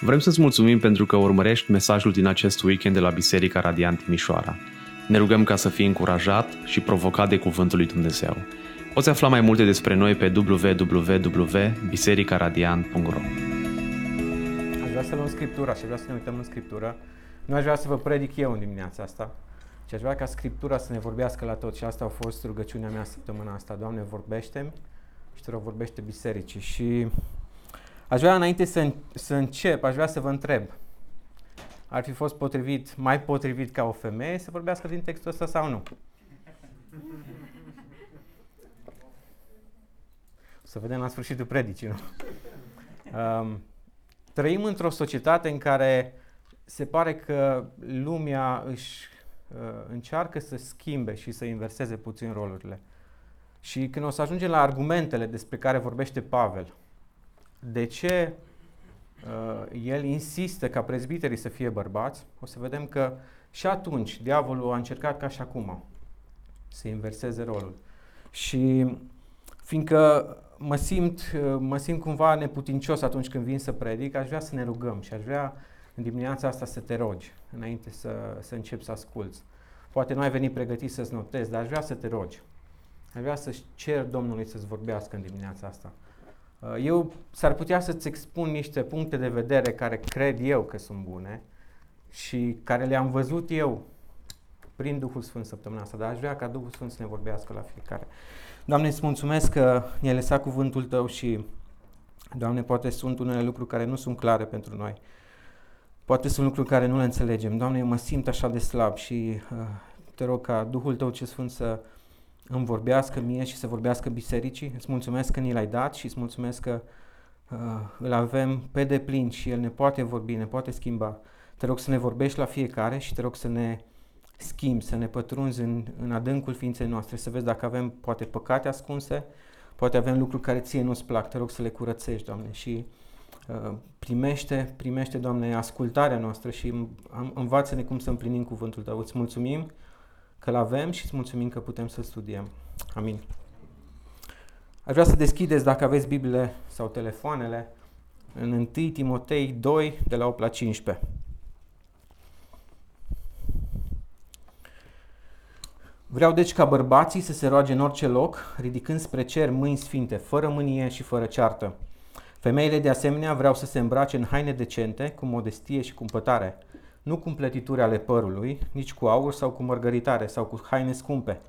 Vrem să-ți mulțumim pentru că urmărești mesajul din acest weekend de la Biserica Radiant Timișoara. Ne rugăm ca să fii încurajat și provocat de Cuvântul lui Dumnezeu. Poți afla mai multe despre noi pe www.bisericaradiant.ro Aș vrea să luăm Scriptura și vreau să ne uităm în Scriptură. Nu aș vrea să vă predic eu în dimineața asta, ci aș vrea ca Scriptura să ne vorbească la tot. Și asta a fost rugăciunea mea săptămâna asta. Doamne, vorbește și te rog, vorbește bisericii. Și Aș vrea înainte să, să încep, aș vrea să vă întreb. Ar fi fost potrivit, mai potrivit ca o femeie să vorbească din textul ăsta sau nu? O să vedem la sfârșitul predicii, nu? Um, trăim într-o societate în care se pare că lumea își uh, încearcă să schimbe și să inverseze puțin rolurile. Și când o să ajungem la argumentele despre care vorbește Pavel, de ce uh, el insistă ca prezbiterii să fie bărbați, o să vedem că și atunci diavolul a încercat ca și acum să inverseze rolul. Și fiindcă mă simt, uh, mă simt cumva neputincios atunci când vin să predic, aș vrea să ne rugăm și aș vrea în dimineața asta să te rogi înainte să, să începi să asculți. Poate nu ai venit pregătit să-ți notezi, dar aș vrea să te rogi. Aș vrea să cer Domnului să-ți vorbească în dimineața asta. Uh, eu s-ar putea să-ți expun niște puncte de vedere care cred eu că sunt bune și care le-am văzut eu prin Duhul Sfânt săptămâna asta, dar aș vrea ca Duhul Sfânt să ne vorbească la fiecare. Doamne, îți mulțumesc că ne-ai lăsat cuvântul Tău și, Doamne, poate sunt unele lucruri care nu sunt clare pentru noi. Poate sunt lucruri care nu le înțelegem. Doamne, eu mă simt așa de slab și uh, te rog ca Duhul Tău ce Sfânt să îmi vorbească mie și să vorbească bisericii. Îți mulțumesc că ni l-ai dat și îți mulțumesc că uh, îl avem pe deplin și el ne poate vorbi, ne poate schimba. Te rog să ne vorbești la fiecare și te rog să ne schimbi, să ne pătrunzi în, în adâncul ființei noastre, să vezi dacă avem poate păcate ascunse, poate avem lucruri care ție nu-ți plac, te rog să le curățești, Doamne, și uh, primește, primește, Doamne, ascultarea noastră și învață-ne cum să împlinim cuvântul Tău. Îți mulțumim că-l avem și îți mulțumim că putem să studiem. Amin. Aș vrea să deschideți, dacă aveți Bibliile sau telefoanele, în 1 Timotei 2, de la 8 la 15. Vreau deci ca bărbații să se roage în orice loc, ridicând spre cer mâini sfinte, fără mânie și fără ceartă. Femeile de asemenea vreau să se îmbrace în haine decente, cu modestie și cumpătare, nu cu împletituri ale părului, nici cu aur sau cu mărgăritare sau cu haine scumpe,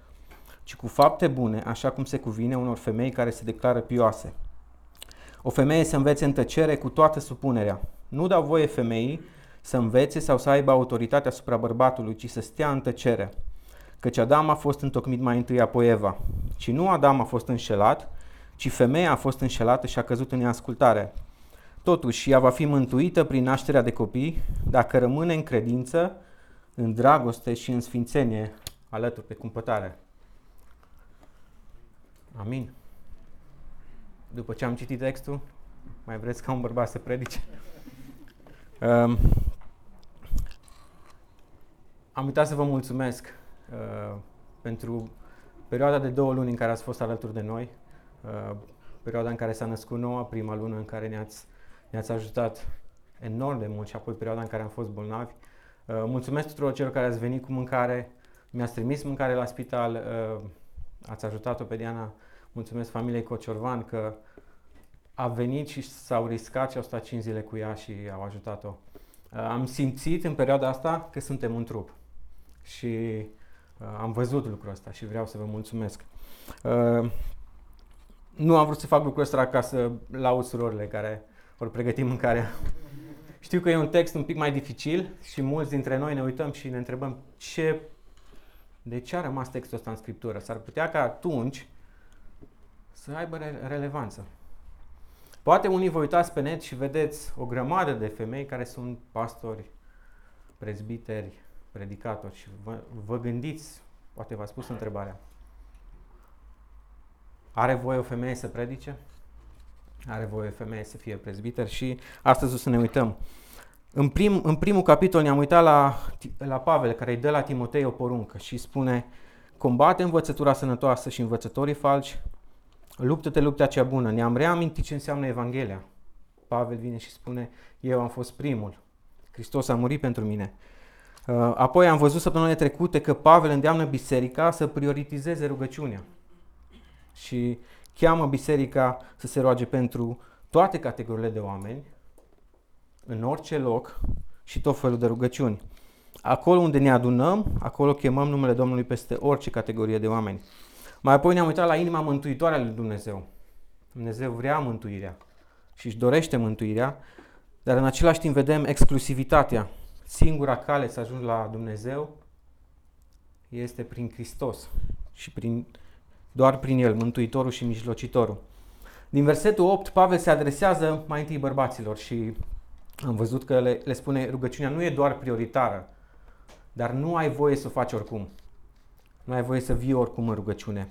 ci cu fapte bune, așa cum se cuvine unor femei care se declară pioase. O femeie să învețe în tăcere cu toată supunerea. Nu dau voie femeii să învețe sau să aibă autoritate asupra bărbatului, ci să stea în tăcere. Căci Adam a fost întocmit mai întâi apoi Eva. Ci nu Adam a fost înșelat, ci femeia a fost înșelată și a căzut în neascultare. Totuși, ea va fi mântuită prin nașterea de copii dacă rămâne în credință, în dragoste și în sfințenie alături de cumpătare. Amin. După ce am citit textul, mai vreți ca un bărbat să predice? Um, am uitat să vă mulțumesc uh, pentru perioada de două luni în care ați fost alături de noi, uh, perioada în care s-a născut noua, prima lună în care ne-ați ne-ați ajutat enorm de mult și apoi perioada în care am fost bolnavi. Uh, mulțumesc tuturor celor care ați venit cu mâncare, mi-ați trimis mâncare la spital, uh, ați ajutat-o pe Diana. Mulțumesc familiei Cociorvan că a venit și s-au riscat și au stat 5 zile cu ea și au ajutat-o. Uh, am simțit în perioada asta că suntem un trup și am văzut lucrul ăsta și vreau să vă mulțumesc. Nu am vrut să fac lucrul ăsta ca să laud surorile care ori pregătim mâncarea. Știu că e un text un pic mai dificil și mulți dintre noi ne uităm și ne întrebăm ce, de ce a rămas textul ăsta în Scriptură. S-ar putea ca atunci să aibă re- relevanță. Poate unii vă uitați pe net și vedeți o grămadă de femei care sunt pastori, prezbiteri, predicatori și vă, vă gândiți, poate v-ați pus întrebarea, are voie o femeie să predice? Are voie femeie să fie prezbiter și astăzi o să ne uităm. În, prim, în primul capitol ne-am uitat la, la Pavel care îi dă la Timotei o poruncă și spune combate învățătura sănătoasă și învățătorii falși, luptă-te lupta cea bună. Ne-am reamintit ce înseamnă Evanghelia. Pavel vine și spune, eu am fost primul. Hristos a murit pentru mine. Uh, apoi am văzut săptămânile trecute că Pavel îndeamnă biserica să prioritizeze rugăciunea. Și cheamă biserica să se roage pentru toate categoriile de oameni, în orice loc și tot felul de rugăciuni. Acolo unde ne adunăm, acolo chemăm numele Domnului peste orice categorie de oameni. Mai apoi ne-am uitat la inima mântuitoare a lui Dumnezeu. Dumnezeu vrea mântuirea și își dorește mântuirea, dar în același timp vedem exclusivitatea. Singura cale să ajungi la Dumnezeu este prin Hristos și prin, doar prin El, Mântuitorul și Mijlocitorul. Din versetul 8, Pavel se adresează mai întâi bărbaților și am văzut că le, le spune rugăciunea nu e doar prioritară, dar nu ai voie să o faci oricum. Nu ai voie să vii oricum în rugăciune.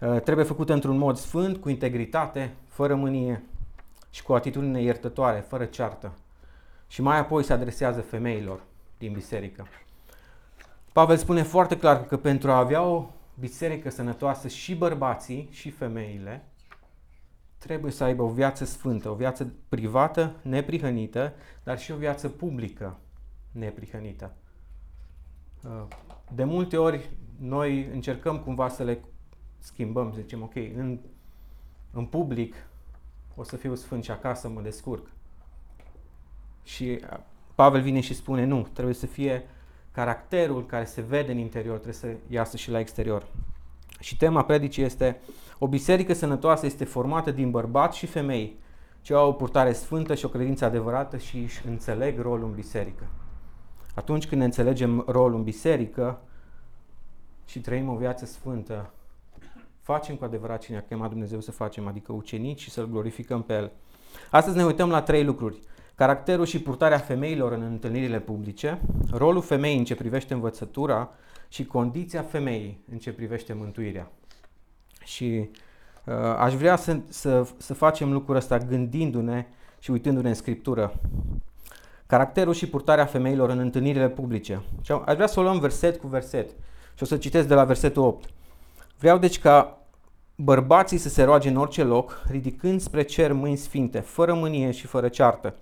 Uh, trebuie făcută într-un mod sfânt, cu integritate, fără mânie și cu o atitudine iertătoare, fără ceartă. Și mai apoi se adresează femeilor din biserică. Pavel spune foarte clar că pentru a avea o biserică sănătoasă și bărbații și femeile trebuie să aibă o viață sfântă, o viață privată, neprihănită, dar și o viață publică neprihănită. Uh, de multe ori noi încercăm cumva să le schimbăm, să zicem, ok, în, în public o să fiu sfânt și acasă mă descurc. Și uh, Pavel vine și spune, nu, trebuie să fie caracterul care se vede în interior, trebuie să iasă și la exterior. Și tema predicii este o biserică sănătoasă este formată din bărbați și femei ce au o purtare sfântă și o credință adevărată și își înțeleg rolul în biserică. Atunci când ne înțelegem rolul în biserică și trăim o viață sfântă, facem cu adevărat cine a chemat Dumnezeu să facem, adică ucenici și să-L glorificăm pe El. Astăzi ne uităm la trei lucruri. Caracterul și purtarea femeilor în întâlnirile publice, rolul femeii în ce privește învățătura și condiția femeii în ce privește mântuirea. Și uh, aș vrea să, să, să facem lucrul ăsta gândindu-ne și uitându-ne în Scriptură. Caracterul și purtarea femeilor în întâlnirile publice. Și aș vrea să o luăm verset cu verset. Și o să citesc de la versetul 8. Vreau deci ca bărbații să se roage în orice loc, ridicând spre cer mâini sfinte, fără mânie și fără ceartă.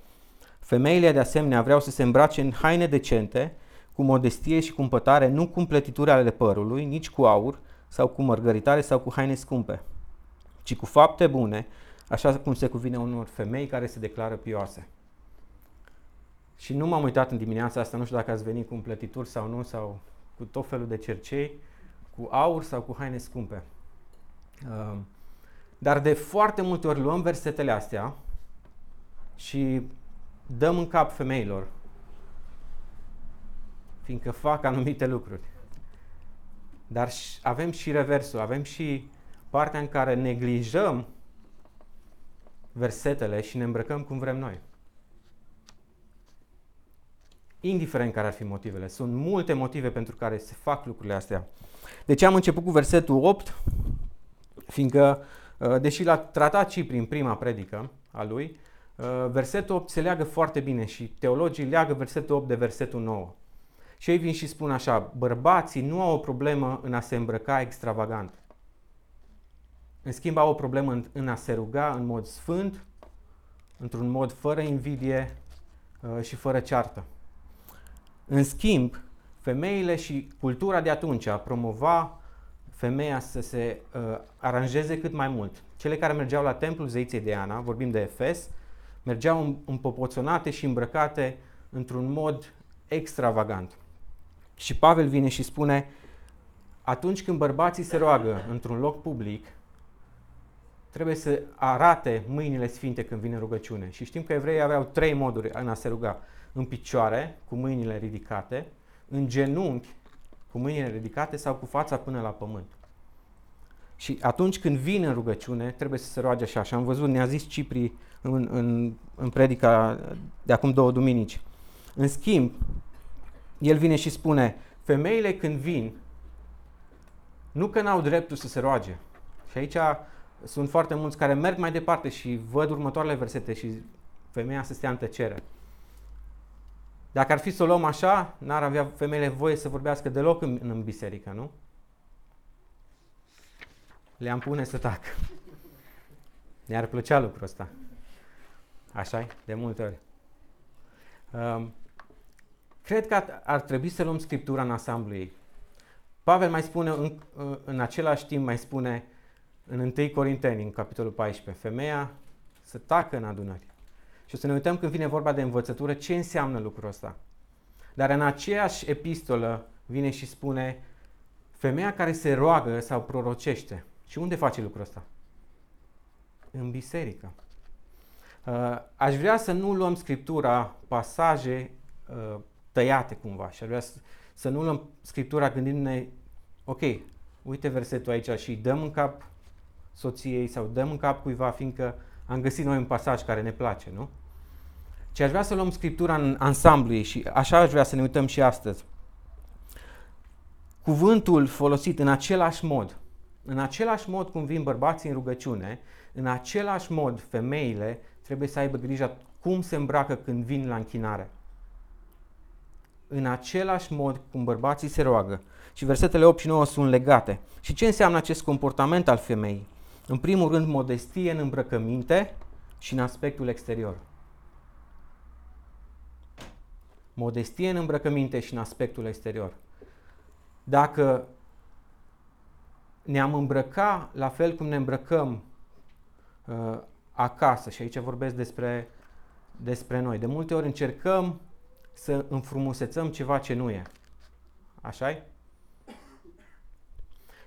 Femeile de asemenea vreau să se îmbrace în haine decente, cu modestie și cumpătare, nu cu împletituri ale părului, nici cu aur, sau cu mărgăritare sau cu haine scumpe, ci cu fapte bune, așa cum se cuvine unor femei care se declară pioase. Și nu m-am uitat în dimineața asta, nu știu dacă ați venit cu împletituri sau nu, sau cu tot felul de cercei, cu aur sau cu haine scumpe. Um, dar de foarte multe ori luăm versetele astea și dăm în cap femeilor, fiindcă fac anumite lucruri. Dar avem și reversul, avem și partea în care neglijăm versetele și ne îmbrăcăm cum vrem noi. Indiferent care ar fi motivele. Sunt multe motive pentru care se fac lucrurile astea. Deci am început cu versetul 8, fiindcă, uh, deși l-a tratat și prin prima predică a lui, uh, versetul 8 se leagă foarte bine și teologii leagă versetul 8 de versetul 9. Și ei vin și spun așa, bărbații nu au o problemă în a se îmbrăca extravagant. În schimb au o problemă în, în a se ruga în mod sfânt, într-un mod fără invidie uh, și fără ceartă. În schimb, femeile și cultura de atunci a promova femeia să se uh, aranjeze cât mai mult. Cele care mergeau la templul zeiței Diana, vorbim de Efes, mergeau împopoțonate și îmbrăcate într-un mod extravagant. Și Pavel vine și spune, atunci când bărbații se roagă într-un loc public, trebuie să arate mâinile sfinte când vine rugăciune. Și știm că evreii aveau trei moduri în a se ruga. În picioare, cu mâinile ridicate, în genunchi, cu mâinile ridicate sau cu fața până la pământ. Și atunci când vine în rugăciune, trebuie să se roage așa. Și am văzut, ne-a zis Cipri în, în, în predica de acum două duminici. În schimb, el vine și spune, femeile când vin, nu că n-au dreptul să se roage. Și aici sunt foarte mulți care merg mai departe și văd următoarele versete și femeia să stea în tăcere. Dacă ar fi să o luăm așa, n-ar avea femeile voie să vorbească deloc în, în biserică, nu? Le-am pune să tac. Ne-ar plăcea lucrul ăsta. Așa De multe ori. Um, cred că ar, ar trebui să luăm Scriptura în ansamblu ei. Pavel mai spune, în, în același timp mai spune în 1 Corinteni, în capitolul 14, femeia să tacă în adunări. Și o să ne uităm când vine vorba de învățătură ce înseamnă lucrul ăsta. Dar în aceeași epistolă vine și spune femeia care se roagă sau prorocește. Și unde face lucrul ăsta? În biserică. Uh, aș vrea să nu luăm Scriptura, pasaje uh, tăiate cumva și aș vrea să, să nu luăm Scriptura gândindu-ne, ok, uite versetul aici și dăm în cap soției sau dăm în cap cuiva, fiindcă am găsit noi un pasaj care ne place, nu? Ci aș vrea să luăm Scriptura în ansamblu ei și așa aș vrea să ne uităm și astăzi. Cuvântul folosit în același mod, în același mod cum vin bărbații în rugăciune, în același mod femeile trebuie să aibă grijă cum se îmbracă când vin la închinare. În același mod cum bărbații se roagă. Și versetele 8 și 9 sunt legate. Și ce înseamnă acest comportament al femeii? În primul rând, modestie în îmbrăcăminte și în aspectul exterior. Modestie în îmbrăcăminte și în aspectul exterior. Dacă ne-am îmbrăca la fel cum ne îmbrăcăm uh, acasă, și aici vorbesc despre, despre noi, de multe ori încercăm să înfrumusețăm ceva ce nu e. așa -i?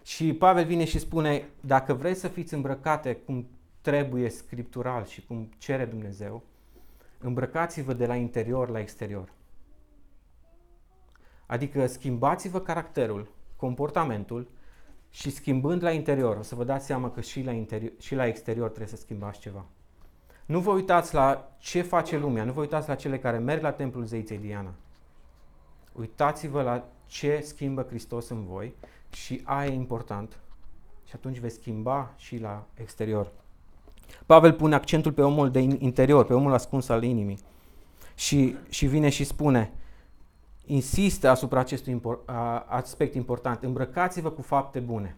Și Pavel vine și spune, dacă vreți să fiți îmbrăcate cum trebuie scriptural și cum cere Dumnezeu, îmbrăcați-vă de la interior la exterior. Adică schimbați-vă caracterul, comportamentul și schimbând la interior, o să vă dați seama că și la, interior, și la exterior trebuie să schimbați ceva. Nu vă uitați la ce face lumea, nu vă uitați la cele care merg la templul zeiței Diana. Uitați-vă la ce schimbă Hristos în voi și aia e important. Și atunci veți schimba și la exterior. Pavel pune accentul pe omul de interior, pe omul ascuns al inimii. Și, și vine și spune, insistă asupra acestui aspect important. Îmbrăcați-vă cu fapte bune.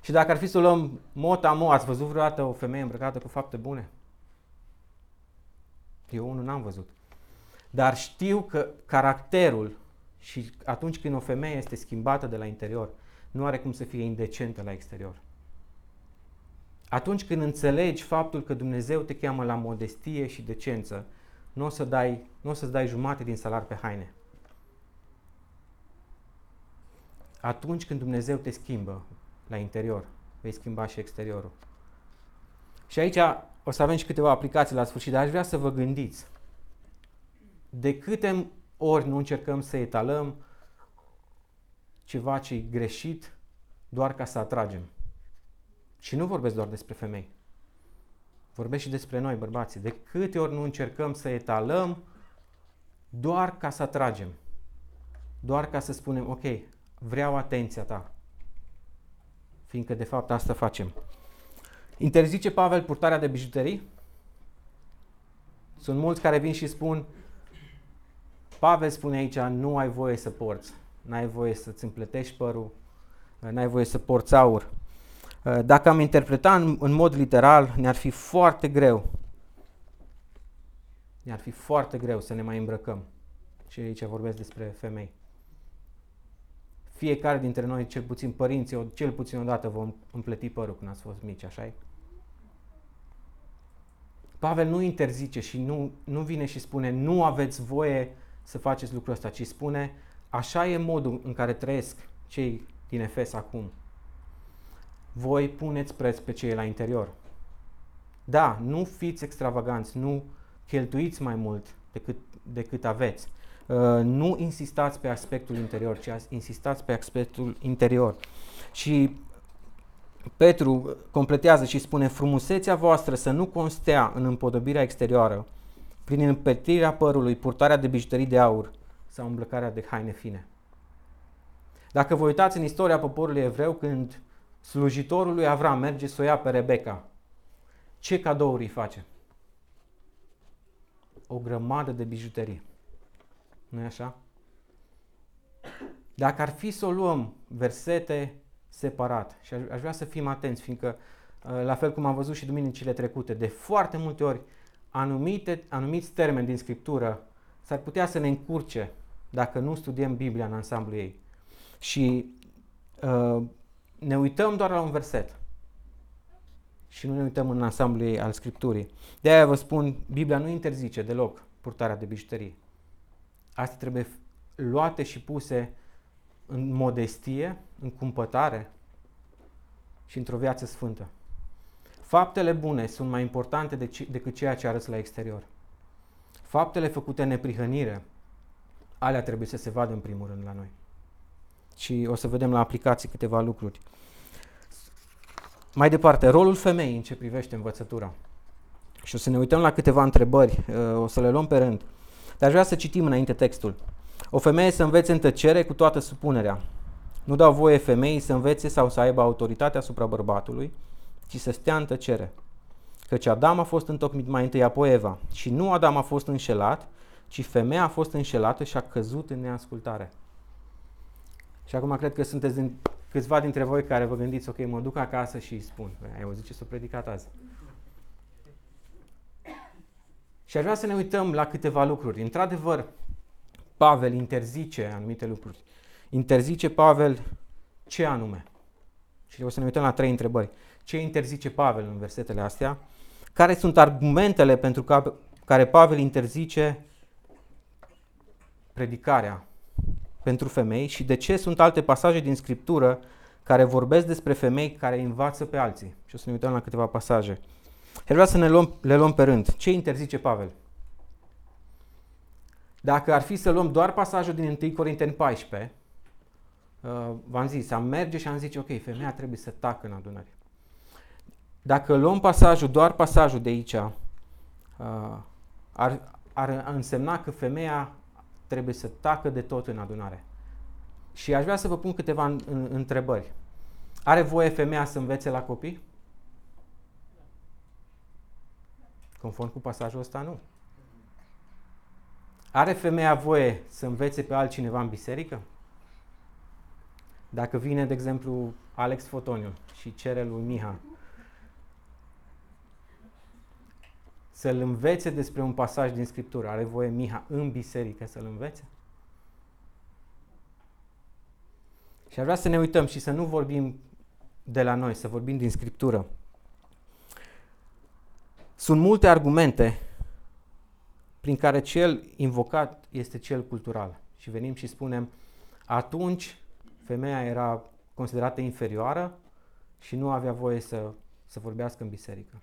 Și dacă ar fi să luăm mot amo, ați văzut vreodată o femeie îmbrăcată cu fapte bune? Eu unul n-am văzut. Dar știu că caracterul și atunci când o femeie este schimbată de la interior, nu are cum să fie indecentă la exterior. Atunci când înțelegi faptul că Dumnezeu te cheamă la modestie și decență, nu o, să dai, nu o să-ți dai jumate din salar pe haine. Atunci când Dumnezeu te schimbă la interior, vei schimba și exteriorul. Și aici o să avem și câteva aplicații la sfârșit, dar aș vrea să vă gândiți. De câte ori nu încercăm să etalăm ceva ce e greșit doar ca să atragem. Și nu vorbesc doar despre femei. Vorbesc și despre noi, bărbații. De câte ori nu încercăm să etalăm doar ca să atragem. Doar ca să spunem, ok, vreau atenția ta. Fiindcă de fapt asta facem. Interzice Pavel purtarea de bijuterii? Sunt mulți care vin și spun, Pavel spune aici, nu ai voie să porți, n-ai voie să-ți împletești părul, n-ai voie să porți aur. Dacă am interpretat în, în mod literal, ne-ar fi foarte greu. Ne-ar fi foarte greu să ne mai îmbrăcăm. Și aici vorbesc despre femei. Fiecare dintre noi, cel puțin părinții, cel puțin odată vom împleti părul când ați fost mici, așa Pavel nu interzice și nu, nu vine și spune nu aveți voie să faceți lucrul ăsta, ci spune așa e modul în care trăiesc cei din Efes acum. Voi puneți preț pe cei la interior. Da, nu fiți extravaganți, nu cheltuiți mai mult decât, decât aveți. Uh, nu insistați pe aspectul interior, ci insistați pe aspectul interior. Și Petru completează și spune frumusețea voastră să nu constea în împodobirea exterioară, prin împetirea părului, purtarea de bijuterii de aur sau îmblăcarea de haine fine. Dacă vă uitați în istoria poporului evreu, când slujitorul lui Avram merge să o ia pe Rebecca, ce cadouri îi face? O grămadă de bijuterii. Nu e așa? Dacă ar fi să o luăm versete separat și aș vrea să fim atenți, fiindcă, la fel cum am văzut și duminicile trecute, de foarte multe ori anumite, anumiți termeni din Scriptură s-ar putea să ne încurce dacă nu studiem Biblia în ansamblu ei. Și uh, ne uităm doar la un verset și nu ne uităm în ansamblu ei al Scripturii. De aia vă spun, Biblia nu interzice deloc purtarea de bijuterii. Astea trebuie luate și puse în modestie, în cumpătare și într-o viață sfântă. Faptele bune sunt mai importante decât ceea ce arăți la exterior. Faptele făcute în neprihănire, alea trebuie să se vadă în primul rând la noi. Și o să vedem la aplicații câteva lucruri. Mai departe, rolul femeii în ce privește învățătura. Și o să ne uităm la câteva întrebări, uh, o să le luăm pe rând. Dar aș vrea să citim înainte textul. O femeie să învețe în tăcere cu toată supunerea. Nu dau voie femeii să învețe sau să aibă autoritate asupra bărbatului, ci să stea în tăcere. Căci Adam a fost întocmit mai întâi, apoi Eva. Și nu Adam a fost înșelat, ci femeia a fost înșelată și a căzut în neascultare. Și acum cred că sunteți din, câțiva dintre voi care vă gândiți, ok, mă duc acasă și îi spun. Păi, ai auzit ce s-a predicat azi? Și aș vrea să ne uităm la câteva lucruri. Într-adevăr, Pavel interzice anumite lucruri. Interzice Pavel ce anume? Și o să ne uităm la trei întrebări. Ce interzice Pavel în versetele astea? Care sunt argumentele pentru care Pavel interzice predicarea pentru femei și de ce sunt alte pasaje din Scriptură care vorbesc despre femei care învață pe alții. Și o să ne uităm la câteva pasaje. El vrea să ne luăm, le luăm pe rând. Ce interzice Pavel? Dacă ar fi să luăm doar pasajul din 1 Corinteni 14, uh, v-am zis, am merge și am zice, ok, femeia trebuie să tacă în adunare. Dacă luăm pasajul, doar pasajul de aici, uh, ar, ar însemna că femeia trebuie să tacă de tot în adunare. Și aș vrea să vă pun câteva în, în, întrebări. Are voie femeia să învețe la copii? Conform cu pasajul ăsta, nu. Are femeia voie să învețe pe altcineva în biserică? Dacă vine, de exemplu, Alex Fotoniu și cere lui Miha să-l învețe despre un pasaj din Scriptură, are voie Miha în biserică să-l învețe? Și ar vrea să ne uităm și să nu vorbim de la noi, să vorbim din Scriptură. Sunt multe argumente prin care cel invocat este cel cultural. Și venim și spunem, atunci femeia era considerată inferioară și nu avea voie să, să vorbească în biserică.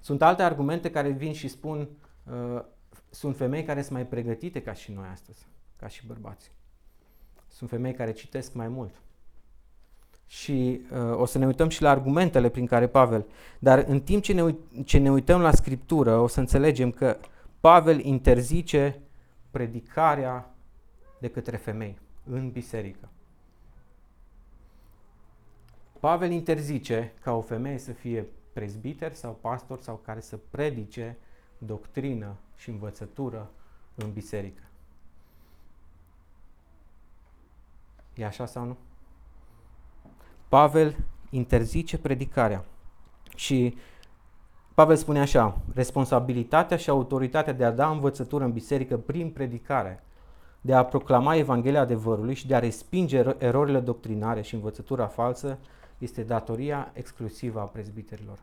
Sunt alte argumente care vin și spun, uh, sunt femei care sunt mai pregătite ca și noi astăzi, ca și bărbați. Sunt femei care citesc mai mult. Și uh, o să ne uităm și la argumentele prin care Pavel, dar în timp ce ne, uit- ce ne uităm la Scriptură, o să înțelegem că Pavel interzice predicarea de către femei în biserică. Pavel interzice ca o femeie să fie prezbiter sau pastor sau care să predice doctrină și învățătură în biserică. E așa sau nu? Pavel interzice predicarea și Pavel spune așa, responsabilitatea și autoritatea de a da învățătură în biserică prin predicare, de a proclama Evanghelia adevărului și de a respinge erorile doctrinare și învățătura falsă este datoria exclusivă a prezbiterilor.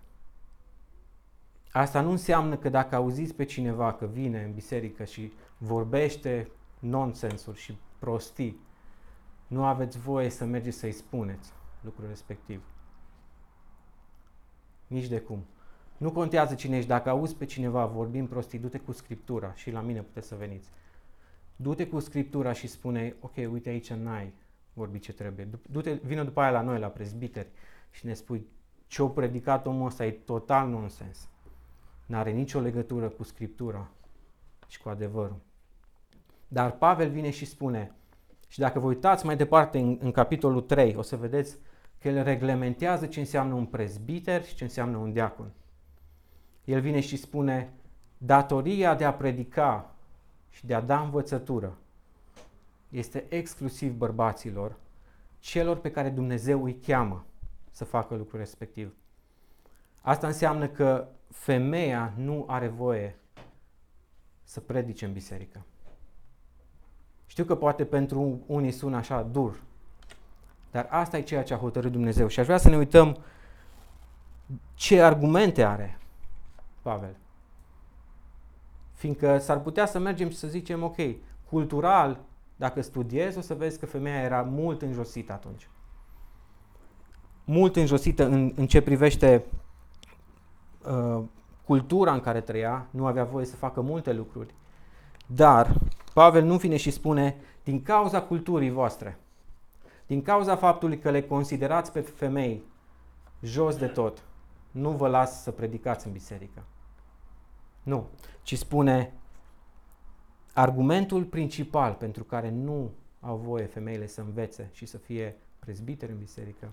Asta nu înseamnă că dacă auziți pe cineva că vine în biserică și vorbește nonsensuri și prostii, nu aveți voie să mergeți să-i spuneți lucrul respectiv. Nici de cum. Nu contează cine ești, dacă auzi pe cineva vorbind prostii, du-te cu Scriptura și la mine puteți să veniți. Du-te cu Scriptura și spune, ok, uite aici n-ai vorbit ce trebuie. Du-te, vină după aia la noi, la prezbiteri și ne spui ce-o predicat omul ăsta e total nonsens. N-are nicio legătură cu Scriptura și cu adevărul. Dar Pavel vine și spune, și dacă vă uitați mai departe în, în capitolul 3, o să vedeți că el reglementează ce înseamnă un prezbiter și ce înseamnă un diacon. El vine și spune, datoria de a predica și de a da învățătură este exclusiv bărbaților, celor pe care Dumnezeu îi cheamă să facă lucrul respectiv. Asta înseamnă că femeia nu are voie să predice în biserică. Știu că poate pentru unii sună așa dur, dar asta e ceea ce a hotărât Dumnezeu. Și aș vrea să ne uităm ce argumente are Pavel. Fiindcă s-ar putea să mergem și să zicem, ok, cultural, dacă studiezi, o să vezi că femeia era mult înjosită atunci. Mult înjosită în, în ce privește uh, cultura în care trăia, nu avea voie să facă multe lucruri. Dar Pavel nu vine și spune, din cauza culturii voastre, din cauza faptului că le considerați pe femei jos de tot, nu vă las să predicați în biserică. Nu, ci spune argumentul principal pentru care nu au voie femeile să învețe și să fie prezbiteri în biserică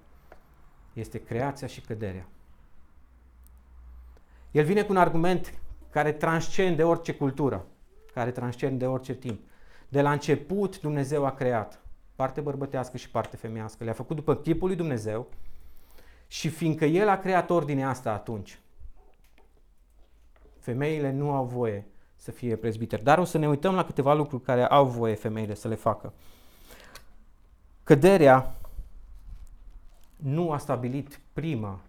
este creația și căderea. El vine cu un argument care transcende orice cultură, care transcende orice timp. De la început Dumnezeu a creat parte bărbătească și parte femeiască. Le-a făcut după chipul lui Dumnezeu și fiindcă El a creat ordinea asta atunci, femeile nu au voie să fie prezbiteri. Dar o să ne uităm la câteva lucruri care au voie femeile să le facă. Căderea nu a stabilit prima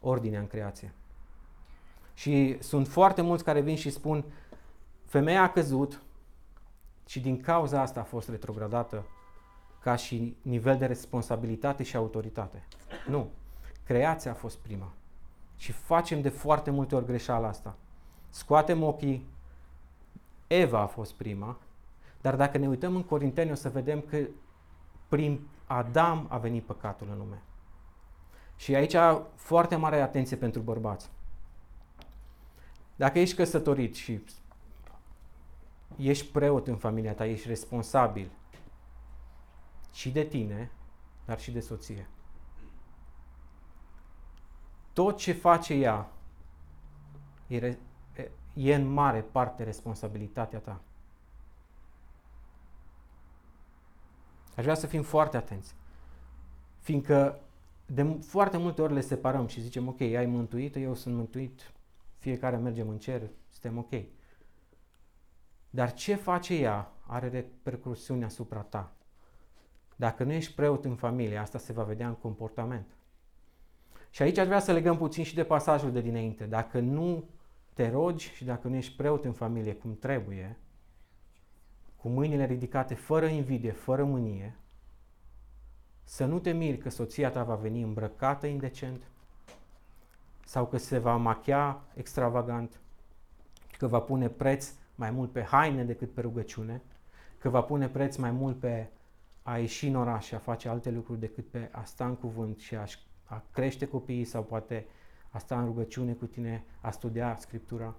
ordinea în creație. Și sunt foarte mulți care vin și spun femeia a căzut și din cauza asta a fost retrogradată ca și nivel de responsabilitate și autoritate. Nu. Creația a fost prima. Și facem de foarte multe ori greșeala asta. Scoatem ochii, Eva a fost prima, dar dacă ne uităm în Corinteni o să vedem că prin Adam a venit păcatul în lume. Și aici foarte mare atenție pentru bărbați. Dacă ești căsătorit și ești preot în familia ta, ești responsabil și de tine, dar și de soție. Tot ce face ea e, e în mare parte responsabilitatea ta. Aș vrea să fim foarte atenți. Fiindcă de foarte multe ori le separăm și zicem, ok, ai mântuit, eu sunt mântuit, fiecare mergem în cer, suntem ok. Dar ce face ea are repercursiuni asupra ta. Dacă nu ești preot în familie, asta se va vedea în comportament. Și aici aș vrea să legăm puțin și de pasajul de dinainte. Dacă nu te rogi și dacă nu ești preot în familie cum trebuie, cu mâinile ridicate, fără invidie, fără mânie, să nu te miri că soția ta va veni îmbrăcată indecent sau că se va machia extravagant, că va pune preț mai mult pe haine decât pe rugăciune, că va pune preț mai mult pe a ieși în oraș și a face alte lucruri decât pe a sta în cuvânt și a, a crește copiii sau poate a sta în rugăciune cu tine, a studia Scriptura.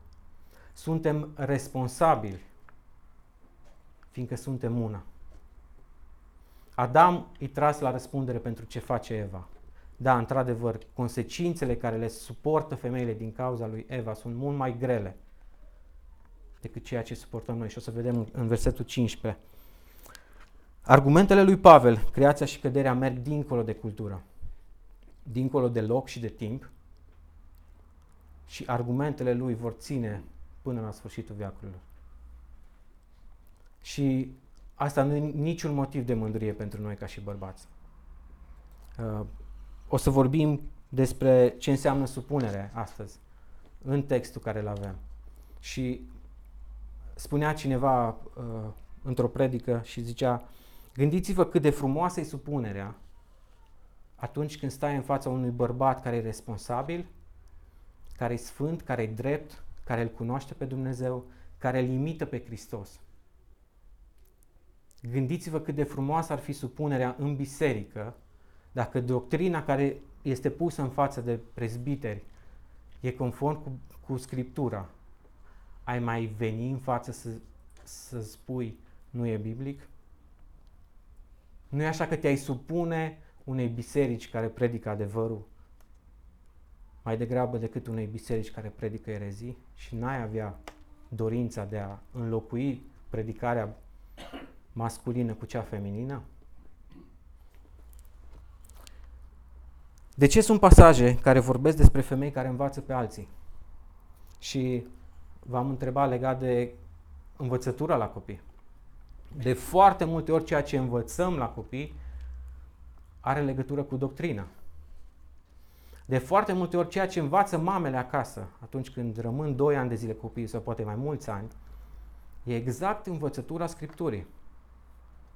Suntem responsabili, fiindcă suntem una. Adam îi tras la răspundere pentru ce face Eva. Da, într-adevăr, consecințele care le suportă femeile din cauza lui Eva sunt mult mai grele decât ceea ce suportăm noi. Și o să vedem în versetul 15. Argumentele lui Pavel, creația și căderea, merg dincolo de cultură, dincolo de loc și de timp și argumentele lui vor ține până la sfârșitul veacurilor. Și asta nu e niciun motiv de mândrie pentru noi ca și bărbați. Uh, o să vorbim despre ce înseamnă supunere astăzi, în textul care îl avem. Și spunea cineva uh, într-o predică și zicea, gândiți-vă cât de frumoasă e supunerea atunci când stai în fața unui bărbat care e responsabil, care e sfânt, care e drept, care îl cunoaște pe Dumnezeu, care îl imită pe Hristos. Gândiți-vă cât de frumoasă ar fi supunerea în biserică dacă doctrina care este pusă în față de prezbiteri e conform cu, cu Scriptura, ai mai veni în față să, să spui nu e biblic? Nu e așa că te-ai supune unei biserici care predică adevărul mai degrabă decât unei biserici care predică erezii și n-ai avea dorința de a înlocui predicarea masculină cu cea feminină? De ce sunt pasaje care vorbesc despre femei care învață pe alții? Și v-am întrebat legat de învățătura la copii. De foarte multe ori ceea ce învățăm la copii are legătură cu doctrina. De foarte multe ori ceea ce învață mamele acasă, atunci când rămân 2 ani de zile copiii sau poate mai mulți ani, e exact învățătura Scripturii.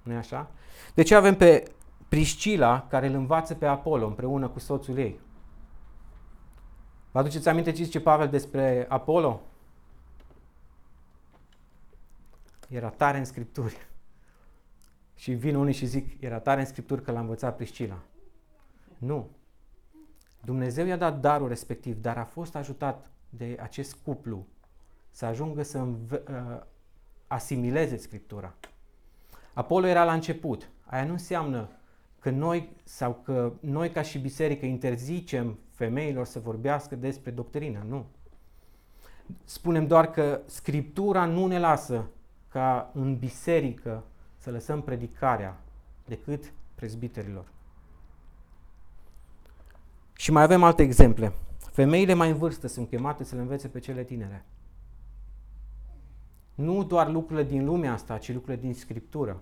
nu e așa? De ce avem pe Priscila care îl învață pe Apollo împreună cu soțul ei? Vă aduceți aminte ce zice Pavel despre Apollo? Era tare în Scripturi. Și vin unii și zic, era tare în Scripturi că l-a învățat Priscila. Nu. Dumnezeu i-a dat darul respectiv, dar a fost ajutat de acest cuplu să ajungă să înve- uh, asimileze Scriptura. Apollo era la început. Aia nu înseamnă că noi sau că noi ca și biserică interzicem femeilor să vorbească despre doctrină. Nu. Spunem doar că Scriptura nu ne lasă ca în biserică să lăsăm predicarea decât prezbiterilor. Și mai avem alte exemple. Femeile mai în vârstă sunt chemate să le învețe pe cele tinere. Nu doar lucrurile din lumea asta, ci lucrurile din Scriptură.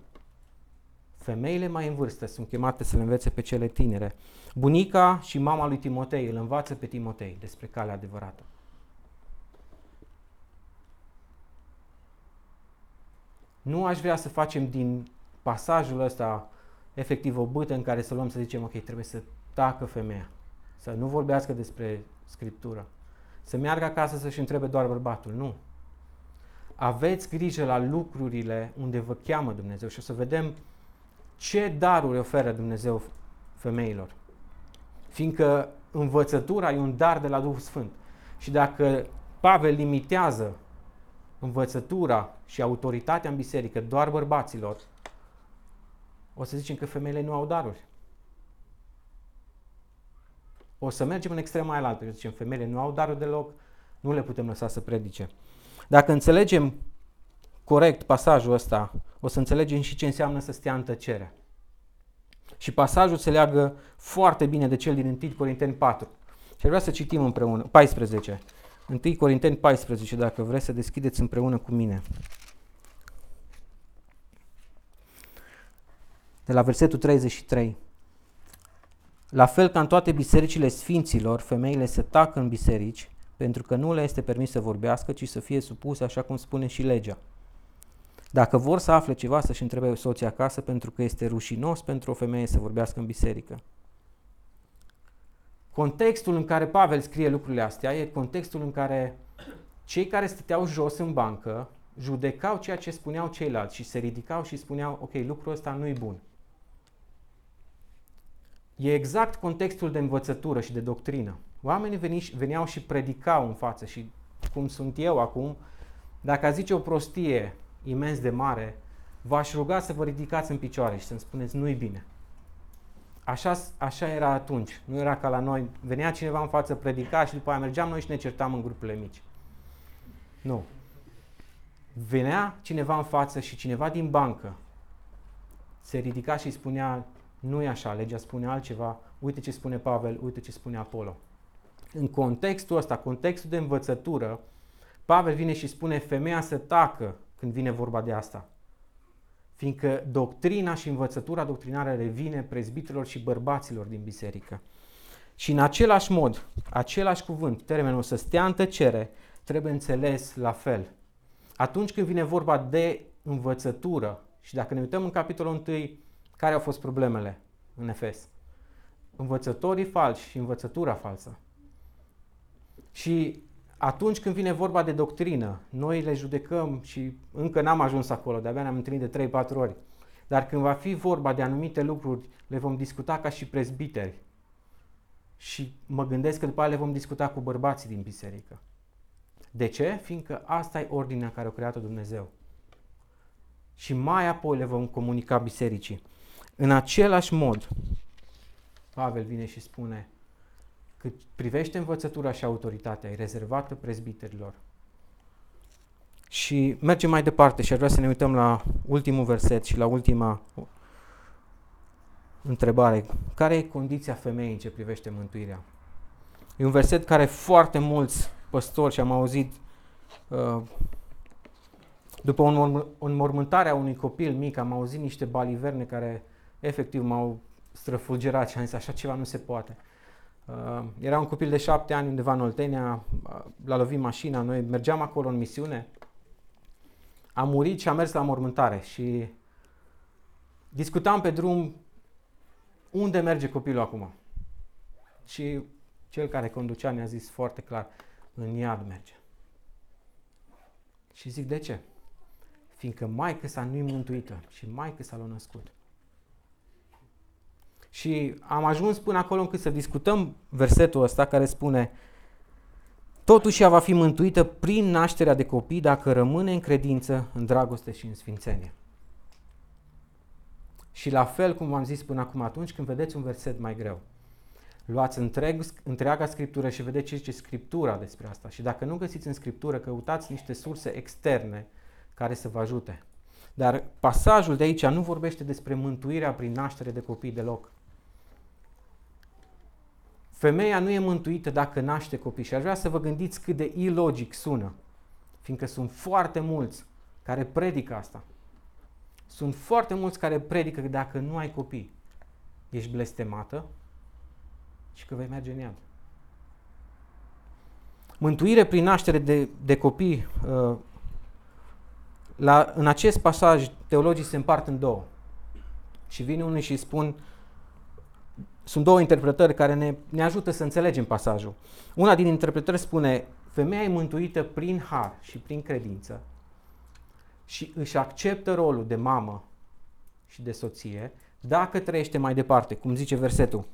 Femeile mai în vârstă sunt chemate să le învețe pe cele tinere. Bunica și mama lui Timotei îl învață pe Timotei despre calea adevărată. Nu aș vrea să facem din pasajul ăsta efectiv o bâtă în care să luăm să zicem, ok, trebuie să tacă femeia, să nu vorbească despre Scriptură, să meargă acasă să-și întrebe doar bărbatul. Nu. Aveți grijă la lucrurile unde vă cheamă Dumnezeu și o să vedem ce daruri oferă Dumnezeu femeilor. Fiindcă învățătura e un dar de la Duhul Sfânt. Și dacă Pavel limitează învățătura și autoritatea în biserică doar bărbaților, o să zicem că femeile nu au daruri. O să mergem în extrema aia altă. Zicem, femeile nu au daruri deloc, nu le putem lăsa să predice. Dacă înțelegem corect pasajul ăsta, o să înțelegem și ce înseamnă să stea în tăcere. Și pasajul se leagă foarte bine de cel din 1 Corinteni 4. Și vreau să citim împreună, 14. 1 Corinteni 14, dacă vreți să deschideți împreună cu mine. De la versetul 33. La fel ca în toate bisericile sfinților, femeile se tacă în biserici, pentru că nu le este permis să vorbească, ci să fie supuse așa cum spune și legea. Dacă vor să afle ceva, să-și întrebe soția acasă, pentru că este rușinos pentru o femeie să vorbească în biserică. Contextul în care Pavel scrie lucrurile astea e contextul în care cei care stăteau jos în bancă judecau ceea ce spuneau ceilalți și se ridicau și spuneau, ok, lucrul ăsta nu e bun. E exact contextul de învățătură și de doctrină. Oamenii veneau și predicau în față și cum sunt eu acum, dacă a zice o prostie imens de mare, v-aș ruga să vă ridicați în picioare și să-mi spuneți nu-i bine. Așa, așa era atunci. Nu era ca la noi. Venea cineva în față, predica și după aia mergeam noi și ne certam în grupurile mici. Nu. Venea cineva în față și cineva din bancă se ridica și spunea nu e așa, legea spune altceva, uite ce spune Pavel, uite ce spune Apollo. În contextul ăsta, contextul de învățătură, Pavel vine și spune femeia să tacă când vine vorba de asta. Fiindcă doctrina și învățătura doctrinară revine prezbiterilor și bărbaților din biserică. Și în același mod, același cuvânt, termenul să stea în tăcere, trebuie înțeles la fel. Atunci când vine vorba de învățătură, și dacă ne uităm în capitolul 1, care au fost problemele în Efes? Învățătorii falși și învățătura falsă. Și atunci când vine vorba de doctrină, noi le judecăm și încă n-am ajuns acolo, de-abia ne-am întâlnit de 3-4 ori. Dar când va fi vorba de anumite lucruri, le vom discuta ca și prezbiteri. Și mă gândesc că după aceea le vom discuta cu bărbații din biserică. De ce? Fiindcă asta e ordinea care a creat Dumnezeu. Și mai apoi le vom comunica bisericii. În același mod, Pavel vine și spune, cât privește învățătura și autoritatea, e rezervată prezbiterilor. Și mergem mai departe și ar vrea să ne uităm la ultimul verset și la ultima întrebare. Care e condiția femeii în ce privește mântuirea? E un verset care foarte mulți păstori și am auzit uh, după un înmormântare a unui copil mic, am auzit niște baliverne care efectiv m-au străfulgerat și am zis așa ceva nu se poate. Uh, era un copil de șapte ani undeva în Oltenia, uh, l-a lovit mașina, noi mergeam acolo în misiune, a murit și a mers la mormântare și discutam pe drum unde merge copilul acum. Și cel care conducea ne-a zis foarte clar, în iad merge. Și zic, de ce? Fiindcă maică sa nu-i mântuită și maică sa l-a născut. Și am ajuns până acolo încât să discutăm versetul ăsta care spune Totuși ea va fi mântuită prin nașterea de copii dacă rămâne în credință, în dragoste și în sfințenie. Și la fel cum v-am zis până acum atunci, când vedeți un verset mai greu, luați întreg, întreaga Scriptură și vedeți ce zice Scriptura despre asta. Și dacă nu găsiți în Scriptură, căutați niște surse externe care să vă ajute. Dar pasajul de aici nu vorbește despre mântuirea prin naștere de copii deloc. Femeia nu e mântuită dacă naște copii și aș vrea să vă gândiți cât de ilogic sună, fiindcă sunt foarte mulți care predică asta. Sunt foarte mulți care predică că dacă nu ai copii, ești blestemată și că vei merge în iad. Mântuire prin naștere de, de copii, uh, la, în acest pasaj teologii se împart în două. Și vine unii și spun, sunt două interpretări care ne, ne ajută să înțelegem pasajul. Una din interpretări spune, femeia e mântuită prin har și prin credință și își acceptă rolul de mamă și de soție dacă trăiește mai departe, cum zice versetul,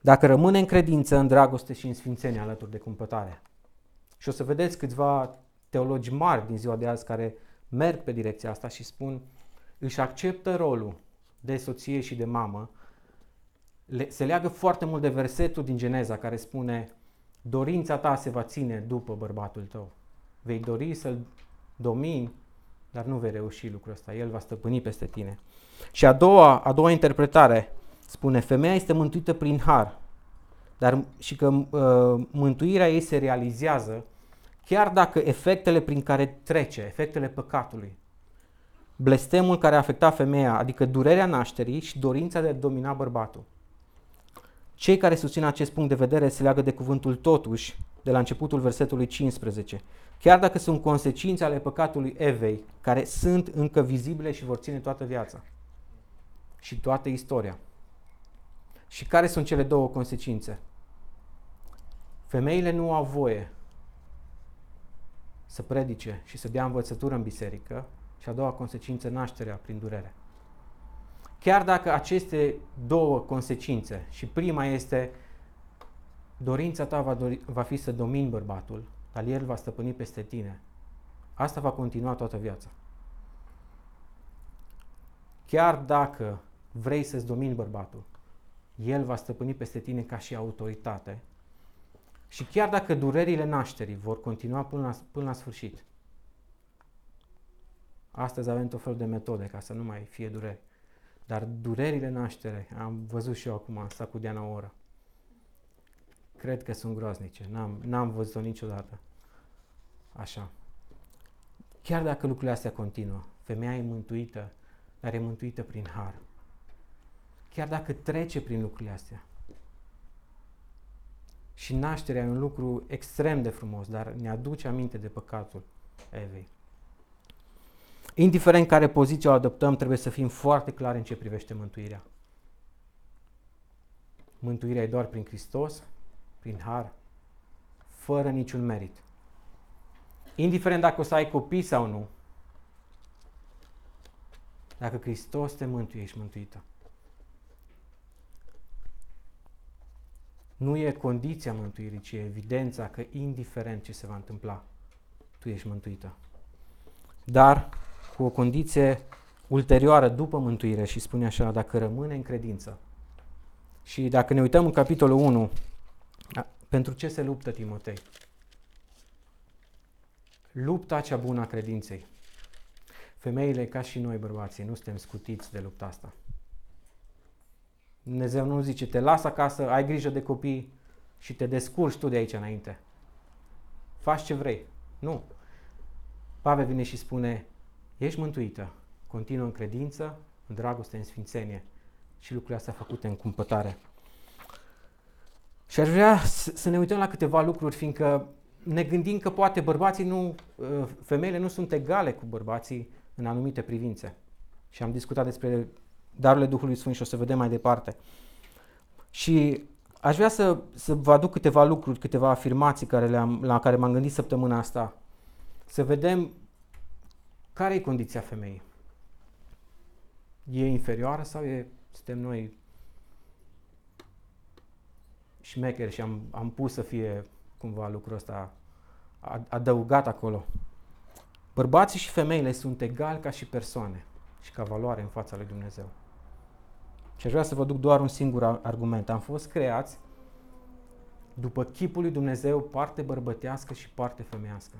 dacă rămâne în credință, în dragoste și în sfințenie alături de cumpătare. Și o să vedeți câțiva teologi mari din ziua de azi care merg pe direcția asta și spun își acceptă rolul de soție și de mamă le, se leagă foarte mult de versetul din Geneza care spune dorința ta se va ține după bărbatul tău. Vei dori să-l domini, dar nu vei reuși lucrul ăsta. El va stăpâni peste tine. Și a doua, a doua interpretare spune, femeia este mântuită prin har, dar și că uh, mântuirea ei se realizează chiar dacă efectele prin care trece, efectele păcatului, blestemul care a afectat femeia, adică durerea nașterii și dorința de a domina bărbatul, cei care susțin acest punct de vedere se leagă de cuvântul totuși, de la începutul versetului 15. Chiar dacă sunt consecințe ale păcatului Evei, care sunt încă vizibile și vor ține toată viața și toată istoria. Și care sunt cele două consecințe? Femeile nu au voie să predice și să dea învățătură în biserică și a doua consecință, nașterea prin durere. Chiar dacă aceste două consecințe, și prima este dorința ta va, dori, va fi să domini bărbatul, dar el va stăpâni peste tine. Asta va continua toată viața. Chiar dacă vrei să-ți domini bărbatul, el va stăpâni peste tine ca și autoritate. Și chiar dacă durerile nașterii vor continua până la, până la sfârșit, astăzi avem tot felul de metode ca să nu mai fie dureri. Dar durerile naștere, am văzut și eu acum, am stat cu Diana o oră. Cred că sunt groaznice, n-am, n-am văzut-o niciodată. Așa. Chiar dacă lucrurile astea continuă, femeia e mântuită, dar e mântuită prin har. Chiar dacă trece prin lucrurile astea. Și nașterea e un lucru extrem de frumos, dar ne aduce aminte de păcatul Evei. Indiferent care poziție o adoptăm, trebuie să fim foarte clari în ce privește mântuirea. Mântuirea e doar prin Hristos, prin har, fără niciun merit. Indiferent dacă o să ai copii sau nu, dacă Hristos te mântuie, ești mântuită. Nu e condiția mântuirii, ci e evidența că indiferent ce se va întâmpla, tu ești mântuită. Dar cu o condiție ulterioară după mântuire și spune așa, dacă rămâne în credință. Și dacă ne uităm în capitolul 1, pentru ce se luptă Timotei? Lupta cea bună a credinței. Femeile, ca și noi bărbații, nu suntem scutiți de lupta asta. Dumnezeu nu zice, te las acasă, ai grijă de copii și te descurci tu de aici înainte. Faci ce vrei. Nu. Pavel vine și spune, ești mântuită, continuă în credință, în dragoste, în sfințenie și lucrurile astea făcute în cumpătare. Și aș vrea să ne uităm la câteva lucruri, fiindcă ne gândim că poate bărbații nu, uh, femeile nu sunt egale cu bărbații în anumite privințe. Și am discutat despre darurile Duhului Sfânt și o să vedem mai departe. Și aș vrea să, să vă aduc câteva lucruri, câteva afirmații care le-am, la care m-am gândit săptămâna asta. Să vedem care e condiția femeii. E inferioară sau e, suntem noi șmecheri și am, am pus să fie cumva lucrul ăsta adăugat acolo. Bărbații și femeile sunt egali ca și persoane și ca valoare în fața lui Dumnezeu. Și aș vrea să vă duc doar un singur argument. Am fost creați după chipul lui Dumnezeu, parte bărbătească și parte femeiască.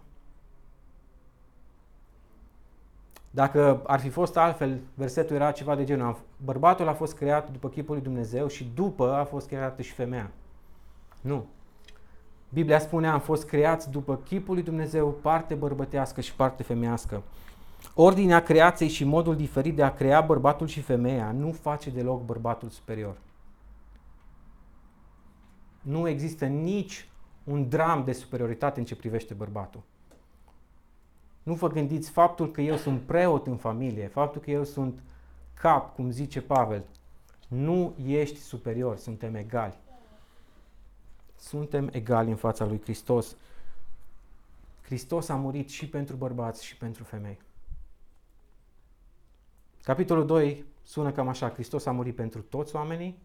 Dacă ar fi fost altfel, versetul era ceva de genul, bărbatul a fost creat după chipul lui Dumnezeu și după a fost creată și femeia. Nu. Biblia spune, am fost creați după chipul lui Dumnezeu, parte bărbătească și parte femeiască. Ordinea creației și modul diferit de a crea bărbatul și femeia nu face deloc bărbatul superior. Nu există nici un dram de superioritate în ce privește bărbatul. Nu vă gândiți faptul că eu sunt preot în familie, faptul că eu sunt cap, cum zice Pavel. Nu ești superior, suntem egali. Suntem egali în fața lui Hristos. Hristos a murit și pentru bărbați și pentru femei. Capitolul 2 sună cam așa, Hristos a murit pentru toți oamenii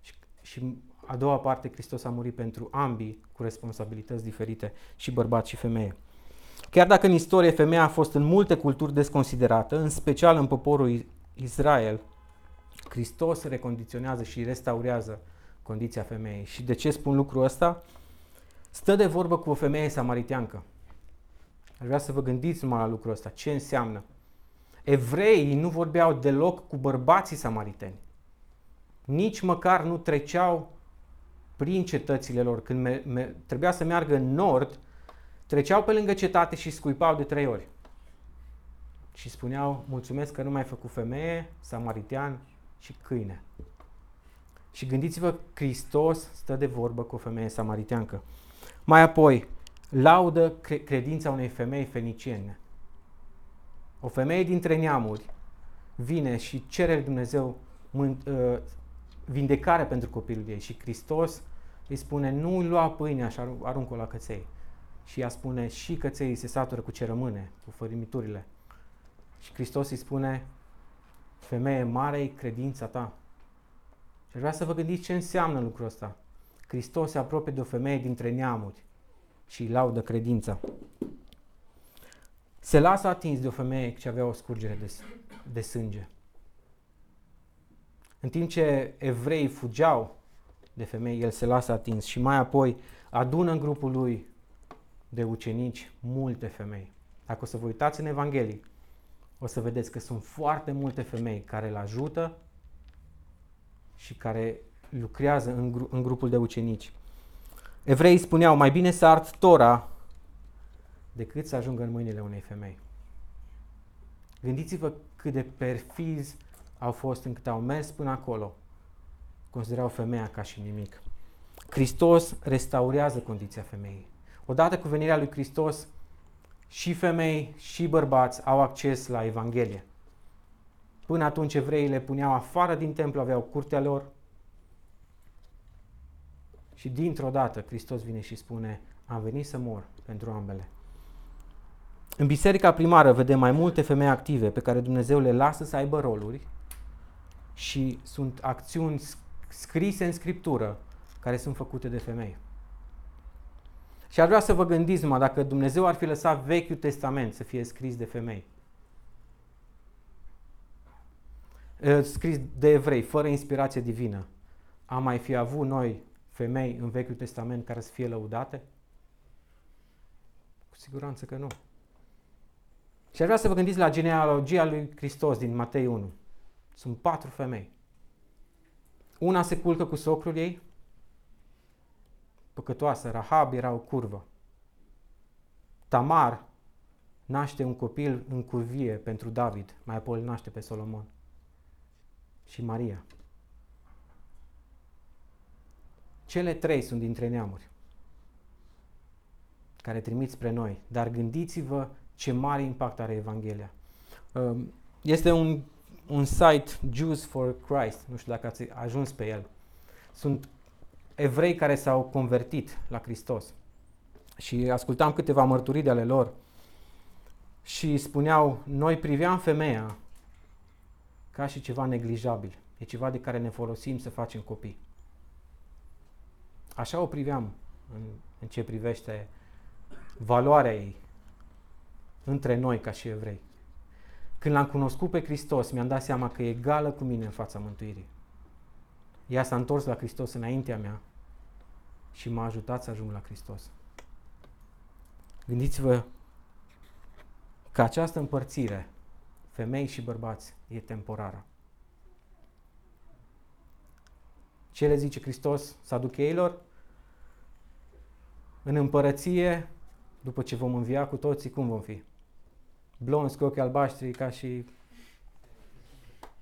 și, și a doua parte, Hristos a murit pentru ambii cu responsabilități diferite, și bărbați și femeie. Chiar dacă în istorie femeia a fost în multe culturi desconsiderată, în special în poporul Israel, Hristos recondiționează și restaurează condiția femeii. Și de ce spun lucrul ăsta? Stă de vorbă cu o femeie samariteancă. Aș vrea să vă gândiți numai la lucrul ăsta. Ce înseamnă? Evreii nu vorbeau deloc cu bărbații samariteni. Nici măcar nu treceau prin cetățile lor. Când me- me- trebuia să meargă în nord, treceau pe lângă cetate și scuipau de trei ori. Și spuneau, mulțumesc că nu mai ai făcut femeie, samaritean și câine. Și gândiți-vă, Hristos stă de vorbă cu o femeie samariteancă. Mai apoi, laudă credința unei femei feniciene. O femeie dintre neamuri vine și cere lui Dumnezeu uh, vindecare pentru copilul ei și Hristos îi spune nu lua pâinea și aruncă-o la căței. Și ea spune și căței se satură cu ce rămâne, cu fărimiturile. Și Hristos îi spune femeie mare credința ta. Și aș vrea să vă gândiți ce înseamnă lucrul ăsta. Hristos se apropie de o femeie dintre neamuri și îi laudă credința. Se lasă atins de o femeie ce avea o scurgere de, de sânge. În timp ce evrei fugeau de femei, el se lasă atins și mai apoi adună în grupul lui de ucenici multe femei. Dacă o să vă uitați în Evanghelie, o să vedeți că sunt foarte multe femei care îl ajută și care lucrează în, gru- în grupul de ucenici. Evreii spuneau, mai bine să ard Tora decât să ajungă în mâinile unei femei. Gândiți-vă cât de perfizi au fost încât au mers până acolo. Considerau femeia ca și nimic. Hristos restaurează condiția femeii. Odată cu venirea lui Hristos, și femei și bărbați au acces la Evanghelie. Până atunci evreii le puneau afară din templu, aveau curtea lor. Și dintr-o dată Hristos vine și spune, am venit să mor pentru ambele. În biserica primară vedem mai multe femei active pe care Dumnezeu le lasă să aibă roluri și sunt acțiuni scrise în scriptură care sunt făcute de femei. Și ar vrea să vă gândiți numai dacă Dumnezeu ar fi lăsat Vechiul Testament să fie scris de femei. Scris de evrei, fără inspirație divină. Am mai fi avut noi femei în Vechiul Testament care să fie lăudate? Cu siguranță că nu. Și ar vrea să vă gândiți la genealogia lui Hristos din Matei 1. Sunt patru femei. Una se culcă cu socrul ei, păcătoasă, Rahab era o curvă. Tamar naște un copil în curvie pentru David, mai apoi îl naște pe Solomon și Maria. Cele trei sunt dintre neamuri care trimit spre noi, dar gândiți-vă ce mare impact are Evanghelia. Um, este un, un site, Jews for Christ, nu știu dacă ați ajuns pe el. Sunt evrei care s-au convertit la Hristos și ascultam câteva mărturii de ale lor și spuneau, noi priveam femeia ca și ceva neglijabil. E ceva de care ne folosim să facem copii. Așa o priveam în, în ce privește valoarea ei între noi ca și evrei. Când l-am cunoscut pe Hristos, mi-am dat seama că e egală cu mine în fața mântuirii. Ea s-a întors la Hristos înaintea mea și m-a ajutat să ajung la Hristos. Gândiți-vă că această împărțire, femei și bărbați, e temporară. Ce le zice Hristos saducheilor? În împărăție, după ce vom învia cu toții, cum vom fi? Blonzi cu ochi albaștri ca și...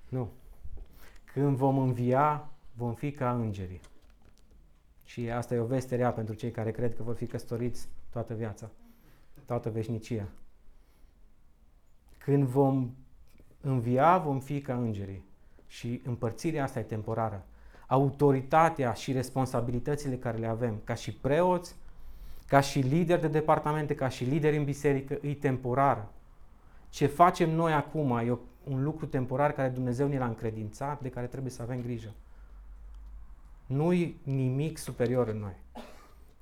Nu. Când vom învia, vom fi ca îngerii. Și asta e o veste rea pentru cei care cred că vor fi căsătoriți toată viața, toată veșnicia. Când vom învia, vom fi ca îngerii. Și împărțirea asta e temporară. Autoritatea și responsabilitățile care le avem, ca și preoți, ca și lideri de departamente, ca și lideri în biserică, e temporară. Ce facem noi acum e un lucru temporar care Dumnezeu ne l-a încredințat, de care trebuie să avem grijă. Nu-i nimic superior în noi.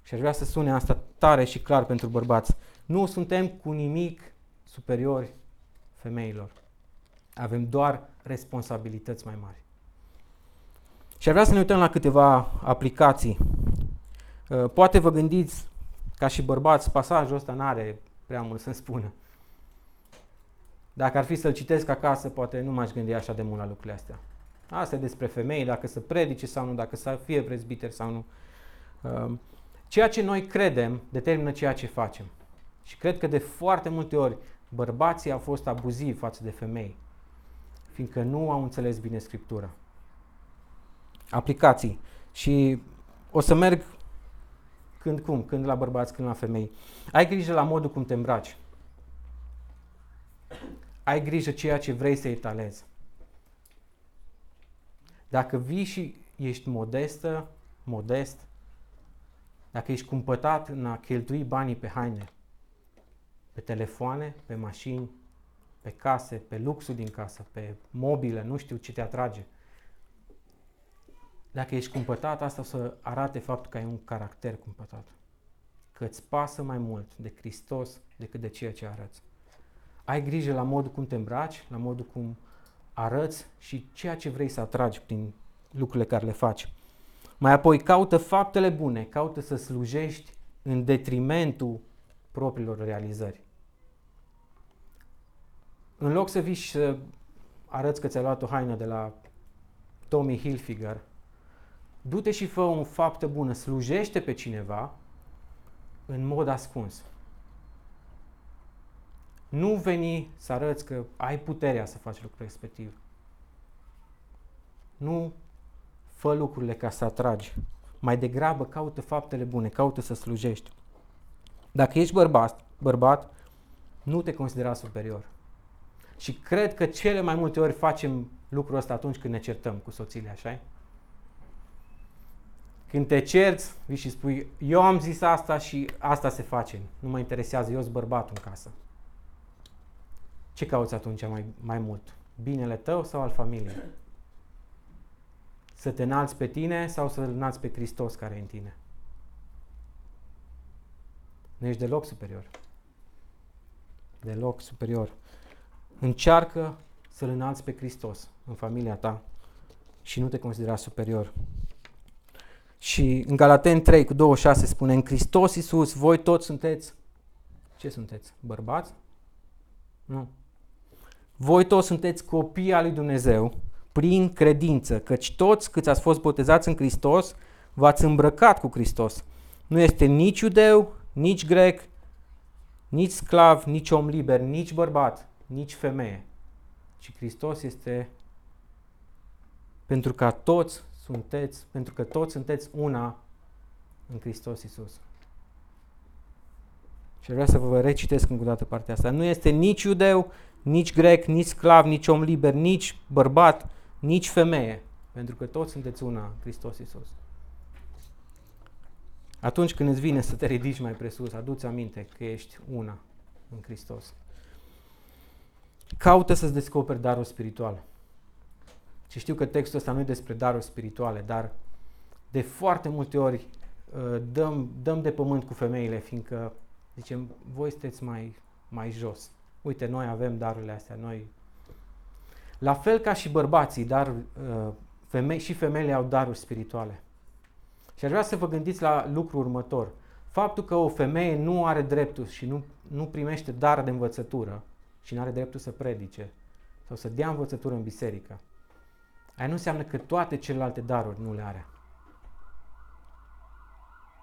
Și aș vrea să sune asta tare și clar pentru bărbați. Nu suntem cu nimic superiori femeilor. Avem doar responsabilități mai mari. Și ar vrea să ne uităm la câteva aplicații. Uh, poate vă gândiți, ca și bărbați, pasajul ăsta nu are prea mult să-mi spună. Dacă ar fi să-l citesc acasă, poate nu m-aș gândi așa de mult la lucrurile astea. Asta e despre femei, dacă să predice sau nu, dacă să fie prezbiter sau nu. Uh, ceea ce noi credem determină ceea ce facem. Și cred că de foarte multe ori bărbații au fost abuzivi față de femei, fiindcă nu au înțeles bine Scriptura. Aplicații. Și o să merg când cum, când la bărbați, când la femei. Ai grijă la modul cum te îmbraci. Ai grijă ceea ce vrei să etalezi. Dacă vii și ești modestă, modest, dacă ești cumpătat în a cheltui banii pe haine, pe telefoane, pe mașini, pe case, pe luxul din casă, pe mobile, nu știu ce te atrage. Dacă ești cumpătat, asta o să arate faptul că ai un caracter cumpătat. Că îți pasă mai mult de Hristos decât de ceea ce arăți. Ai grijă la modul cum te îmbraci, la modul cum arăți și ceea ce vrei să atragi prin lucrurile care le faci. Mai apoi caută faptele bune, caută să slujești în detrimentul propriilor realizări. În loc să vii și să arăți că ți-ai luat o haină de la Tommy Hilfiger, du-te și fă un faptă bună, slujește pe cineva în mod ascuns. Nu veni să arăți că ai puterea să faci lucrul respectiv. Nu fă lucrurile ca să atragi. Mai degrabă caută faptele bune, caută să slujești. Dacă ești bărbat, bărbat, nu te considera superior. Și cred că cele mai multe ori facem lucrul ăsta atunci când ne certăm cu soțiile, așa Când te cerți, vii și spui, eu am zis asta și asta se face. Nu mă interesează, eu sunt bărbatul în casă. Ce cauți atunci mai, mai mult? Binele tău sau al familiei? Să te înalți pe tine sau să-L înalți pe Hristos care e în tine? Nu ești deloc superior. Deloc superior. Încearcă să-L înalți pe Hristos în familia ta și nu te considera superior. Și în Galaten 3 cu 26 spune, în Hristos Iisus, voi toți sunteți, ce sunteți? Bărbați? Nu. Voi toți sunteți copii al lui Dumnezeu prin credință, căci toți câți ați fost botezați în Hristos, v-ați îmbrăcat cu Hristos. Nu este nici iudeu, nici grec, nici sclav, nici om liber, nici bărbat, nici femeie, ci Hristos este pentru ca toți sunteți, pentru că toți sunteți una în Hristos Isus. Și vreau să vă recitesc încă o dată partea asta. Nu este nici iudeu, nici grec, nici sclav, nici om liber, nici bărbat, nici femeie, pentru că toți sunteți una în Hristos Isus. Atunci când îți vine să te ridici mai presus, aduți aminte că ești una în Hristos. Caută să-ți descoperi darul spiritual. Și știu că textul ăsta nu e despre daruri spirituale, dar de foarte multe ori uh, dăm, dăm de pământ cu femeile, fiindcă zicem, voi sunteți mai, mai jos. Uite, noi avem darurile astea, noi... La fel ca și bărbații, dar uh, femei, și femeile au daruri spirituale. Și aș vrea să vă gândiți la lucrul următor. Faptul că o femeie nu are dreptul și nu, nu primește dar de învățătură și nu are dreptul să predice sau să dea învățătură în biserică, aia nu înseamnă că toate celelalte daruri nu le are.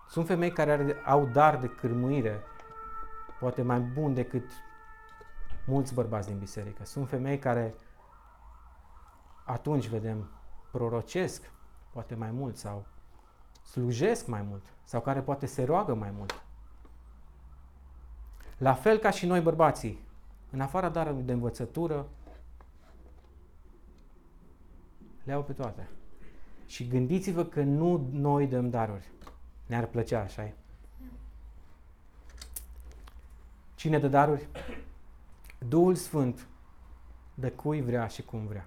Sunt femei care are, au dar de cârmuire, poate mai bun decât mulți bărbați din biserică. Sunt femei care atunci vedem prorocesc, poate mai mult, sau slujesc mai mult, sau care poate se roagă mai mult. La fel ca și noi bărbații, în afara darului de învățătură, le au pe toate. Și gândiți-vă că nu noi dăm daruri. Ne-ar plăcea, așa -i? Cine dă daruri? Duhul Sfânt de cui vrea și cum vrea.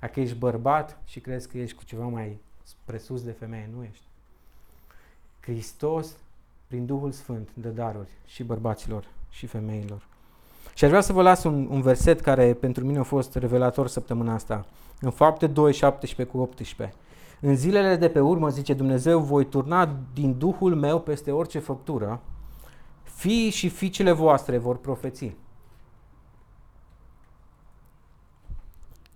Dacă ești bărbat și crezi că ești cu ceva mai presus de femeie, nu ești. Hristos, prin Duhul Sfânt, dă daruri și bărbaților și femeilor. Și aș vrea să vă las un, un verset care pentru mine a fost revelator săptămâna asta. În fapte 2, 17 cu 18. În zilele de pe urmă, zice Dumnezeu, voi turna din Duhul meu peste orice făptură, fiii și fiicele voastre vor profeți.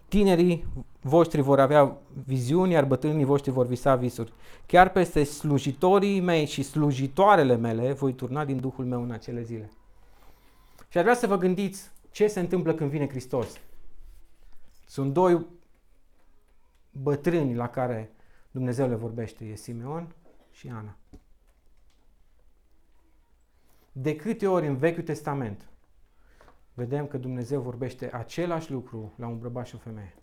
Tinerii voștri vor avea viziuni, iar bătrânii voștri vor visa visuri. Chiar peste slujitorii mei și slujitoarele mele voi turna din Duhul meu în acele zile. Și ar vrea să vă gândiți ce se întâmplă când vine Hristos. Sunt doi bătrâni la care Dumnezeu le vorbește, e Simeon și Ana. De câte ori în Vechiul Testament vedem că Dumnezeu vorbește același lucru la un bărbat și o femeie.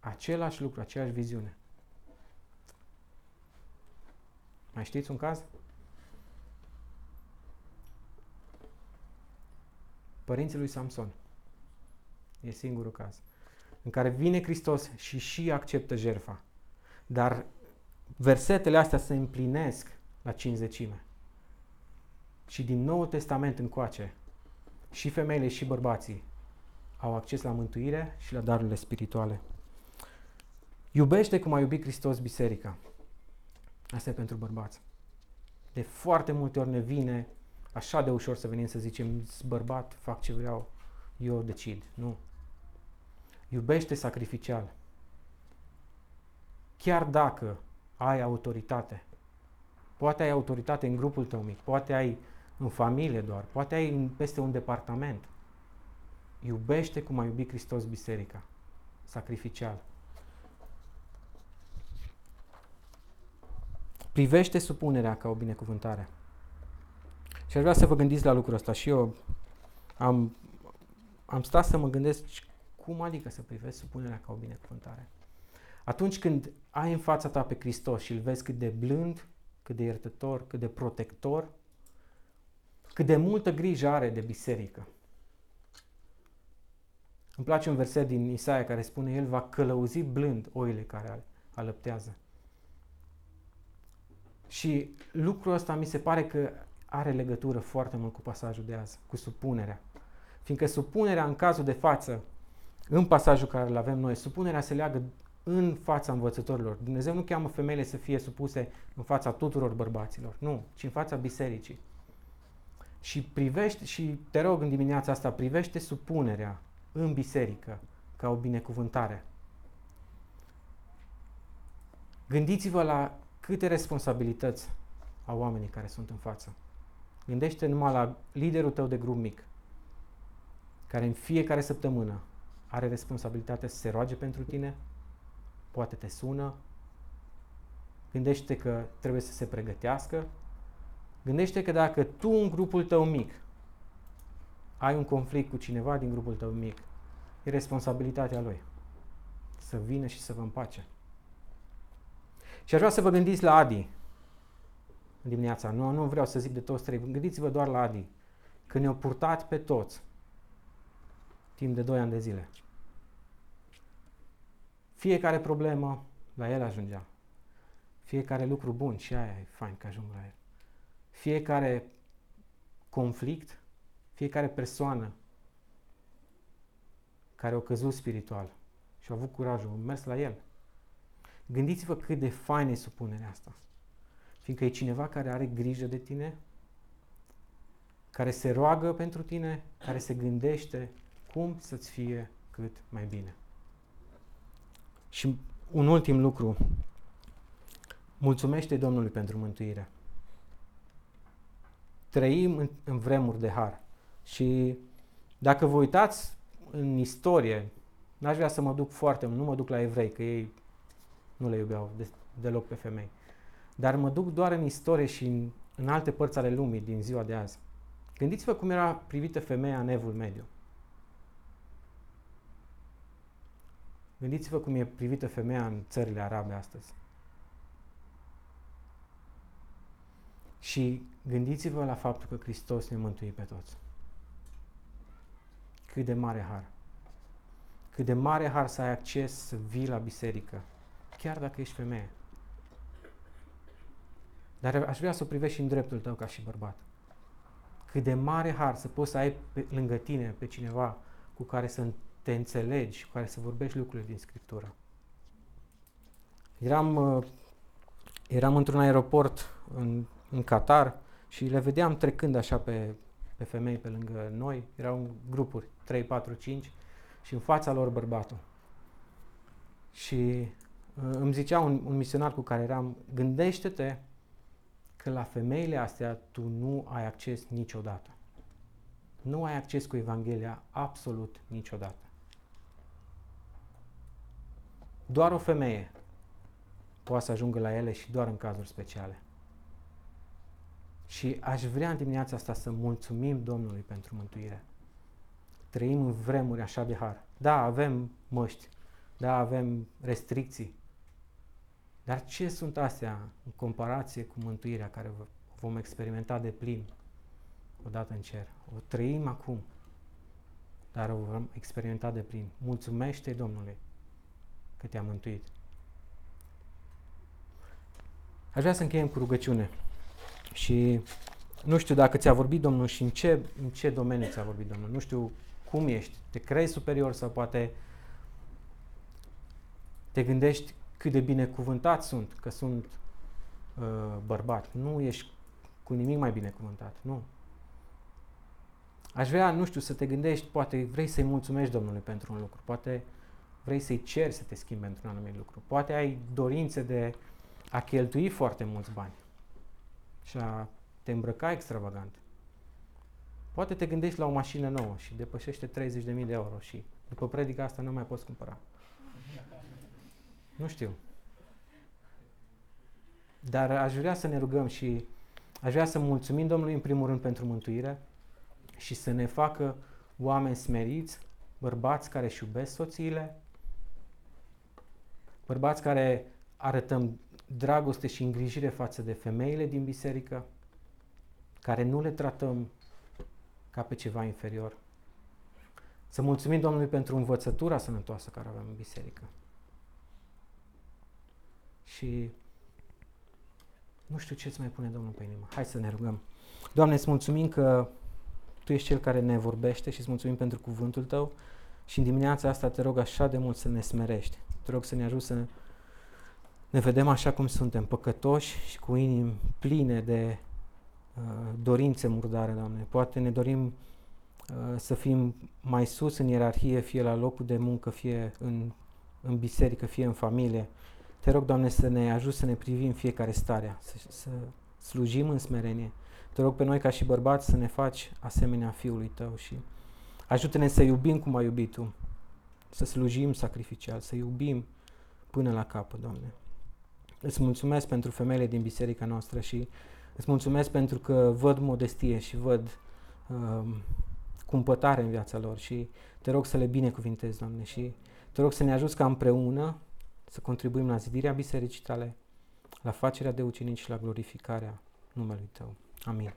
Același lucru, aceeași viziune. Mai știți un caz? Părinții lui Samson. E singurul caz. În care vine Hristos și și acceptă jerfa. Dar versetele astea se împlinesc la cinzecime. Și din Noul Testament încoace, și femeile și bărbații au acces la mântuire și la darurile spirituale. Iubește cum a iubit Hristos biserica. Asta e pentru bărbați. De foarte multe ori ne vine așa de ușor să venim să zicem, bărbat, fac ce vreau, eu decid. Nu. Iubește sacrificial. Chiar dacă ai autoritate. Poate ai autoritate în grupul tău mic, poate ai în familie doar, poate ai peste un departament. Iubește cum a iubit Hristos biserica, sacrificial. Privește supunerea ca o binecuvântare. Și aș vrea să vă gândiți la lucrul ăsta. Și eu am, am stat să mă gândesc cum adică să privești supunerea ca o binecuvântare. Atunci când ai în fața ta pe Hristos și îl vezi cât de blând, cât de iertător, cât de protector, cât de multă grijă are de biserică. Îmi place un verset din Isaia care spune, El va călăuzi blând oile care alăptează. Și lucrul ăsta mi se pare că are legătură foarte mult cu pasajul de azi, cu supunerea. Fiindcă supunerea în cazul de față, în pasajul care îl avem noi, supunerea se leagă în fața învățătorilor. Dumnezeu nu cheamă femeile să fie supuse în fața tuturor bărbaților, nu, ci în fața bisericii. Și privește, și te rog în dimineața asta, privește supunerea în biserică ca o binecuvântare. Gândiți-vă la câte responsabilități au oamenii care sunt în față. Gândește numai la liderul tău de grup mic, care în fiecare săptămână are responsabilitatea să se roage pentru tine, poate te sună, gândește că trebuie să se pregătească, gândește că dacă tu în grupul tău mic ai un conflict cu cineva din grupul tău mic, e responsabilitatea lui să vină și să vă împace. Și aș vrea să vă gândiți la Adi în dimineața. Nu, nu vreau să zic de toți trei. Gândiți-vă doar la Adi. Când ne-au purtat pe toți timp de 2 ani de zile. Fiecare problemă la el ajungea. Fiecare lucru bun și aia e fain că ajung la el. Fiecare conflict, fiecare persoană care a căzut spiritual și a avut curajul, a mers la el. Gândiți-vă cât de faină e supunerea asta. Fiindcă e cineva care are grijă de tine, care se roagă pentru tine, care se gândește cum să-ți fie cât mai bine. Și un ultim lucru. Mulțumește Domnului pentru mântuire. Trăim în, în vremuri de har. Și dacă vă uitați în istorie, n-aș vrea să mă duc foarte mult, nu mă duc la evrei, că ei nu le iubeau de, deloc pe femei. Dar mă duc doar în istorie și în, în alte părți ale lumii din ziua de azi. Gândiți-vă cum era privită femeia în evul mediu. Gândiți-vă cum e privită femeia în țările arabe astăzi. Și gândiți-vă la faptul că Hristos ne mântuie pe toți. Cât de mare har. Cât de mare har să ai acces să vii la biserică, chiar dacă ești femeie. Dar aș vrea să o privești și în dreptul tău ca și bărbat. Cât de mare har să poți să ai pe, lângă tine pe cineva cu care să te înțelegi, cu care să vorbești lucrurile din Scriptură. Eram, uh, eram într-un aeroport în, în Qatar și le vedeam trecând așa pe, pe femei pe lângă noi. Erau grupuri, 3, 4, 5 și în fața lor bărbatul. Și uh, îmi zicea un, un misionar cu care eram, gândește-te că la femeile astea tu nu ai acces niciodată. Nu ai acces cu Evanghelia absolut niciodată. Doar o femeie poate să ajungă la ele și doar în cazuri speciale. Și aș vrea în dimineața asta să mulțumim Domnului pentru mântuire. Trăim în vremuri așa de har. Da, avem măști, da, avem restricții, dar ce sunt astea în comparație cu mântuirea care vom experimenta de plin odată în cer? O trăim acum, dar o vom experimenta de plin. Mulțumește Domnului că te-a mântuit. Aș vrea să încheiem cu rugăciune. Și nu știu dacă ți-a vorbit Domnul și în ce, în ce domeniu ți-a vorbit Domnul. Nu știu cum ești. Te crezi superior sau poate te gândești cât de binecuvântat sunt, că sunt uh, bărbat. Nu ești cu nimic mai binecuvântat, nu. Aș vrea, nu știu, să te gândești, poate vrei să-i mulțumești Domnului pentru un lucru, poate vrei să-i ceri să te schimbe într-un anumit lucru, poate ai dorințe de a cheltui foarte mulți bani și a te îmbrăca extravagant. Poate te gândești la o mașină nouă și depășește 30.000 de euro și după predica asta nu mai poți cumpăra. Nu știu. Dar aș vrea să ne rugăm și aș vrea să mulțumim Domnului în primul rând pentru mântuire și să ne facă oameni smeriți, bărbați care își iubesc soțiile, bărbați care arătăm dragoste și îngrijire față de femeile din biserică, care nu le tratăm ca pe ceva inferior. Să mulțumim Domnului pentru învățătura sănătoasă care avem în biserică. Și nu știu ce îți mai pune Domnul pe inimă. Hai să ne rugăm. Doamne, îți mulțumim că Tu ești Cel care ne vorbește și îți mulțumim pentru cuvântul Tău și în dimineața asta te rog așa de mult să ne smerești. Te rog să ne ajut să ne vedem așa cum suntem, păcătoși și cu inimi pline de uh, dorințe murdare, Doamne. Poate ne dorim uh, să fim mai sus în ierarhie, fie la locul de muncă, fie în, în biserică, fie în familie, Te rog, Doamne, să ne ajut să ne privim fiecare starea, să, să slujim în smerenie. Te rog pe noi ca și bărbați să ne faci asemenea Fiului Tău și ajută-ne să iubim cum ai iubit Tu, să slujim sacrificial, să iubim până la capăt, Doamne. Îți mulțumesc pentru femeile din biserica noastră și îți mulțumesc pentru că văd modestie și văd uh, cumpătare în viața lor și te rog să le binecuvintezi, Doamne, și te rog să ne ajuți ca împreună să contribuim la zidirea bisericii tale, la facerea de ucenici și la glorificarea numelui Tău. Amin.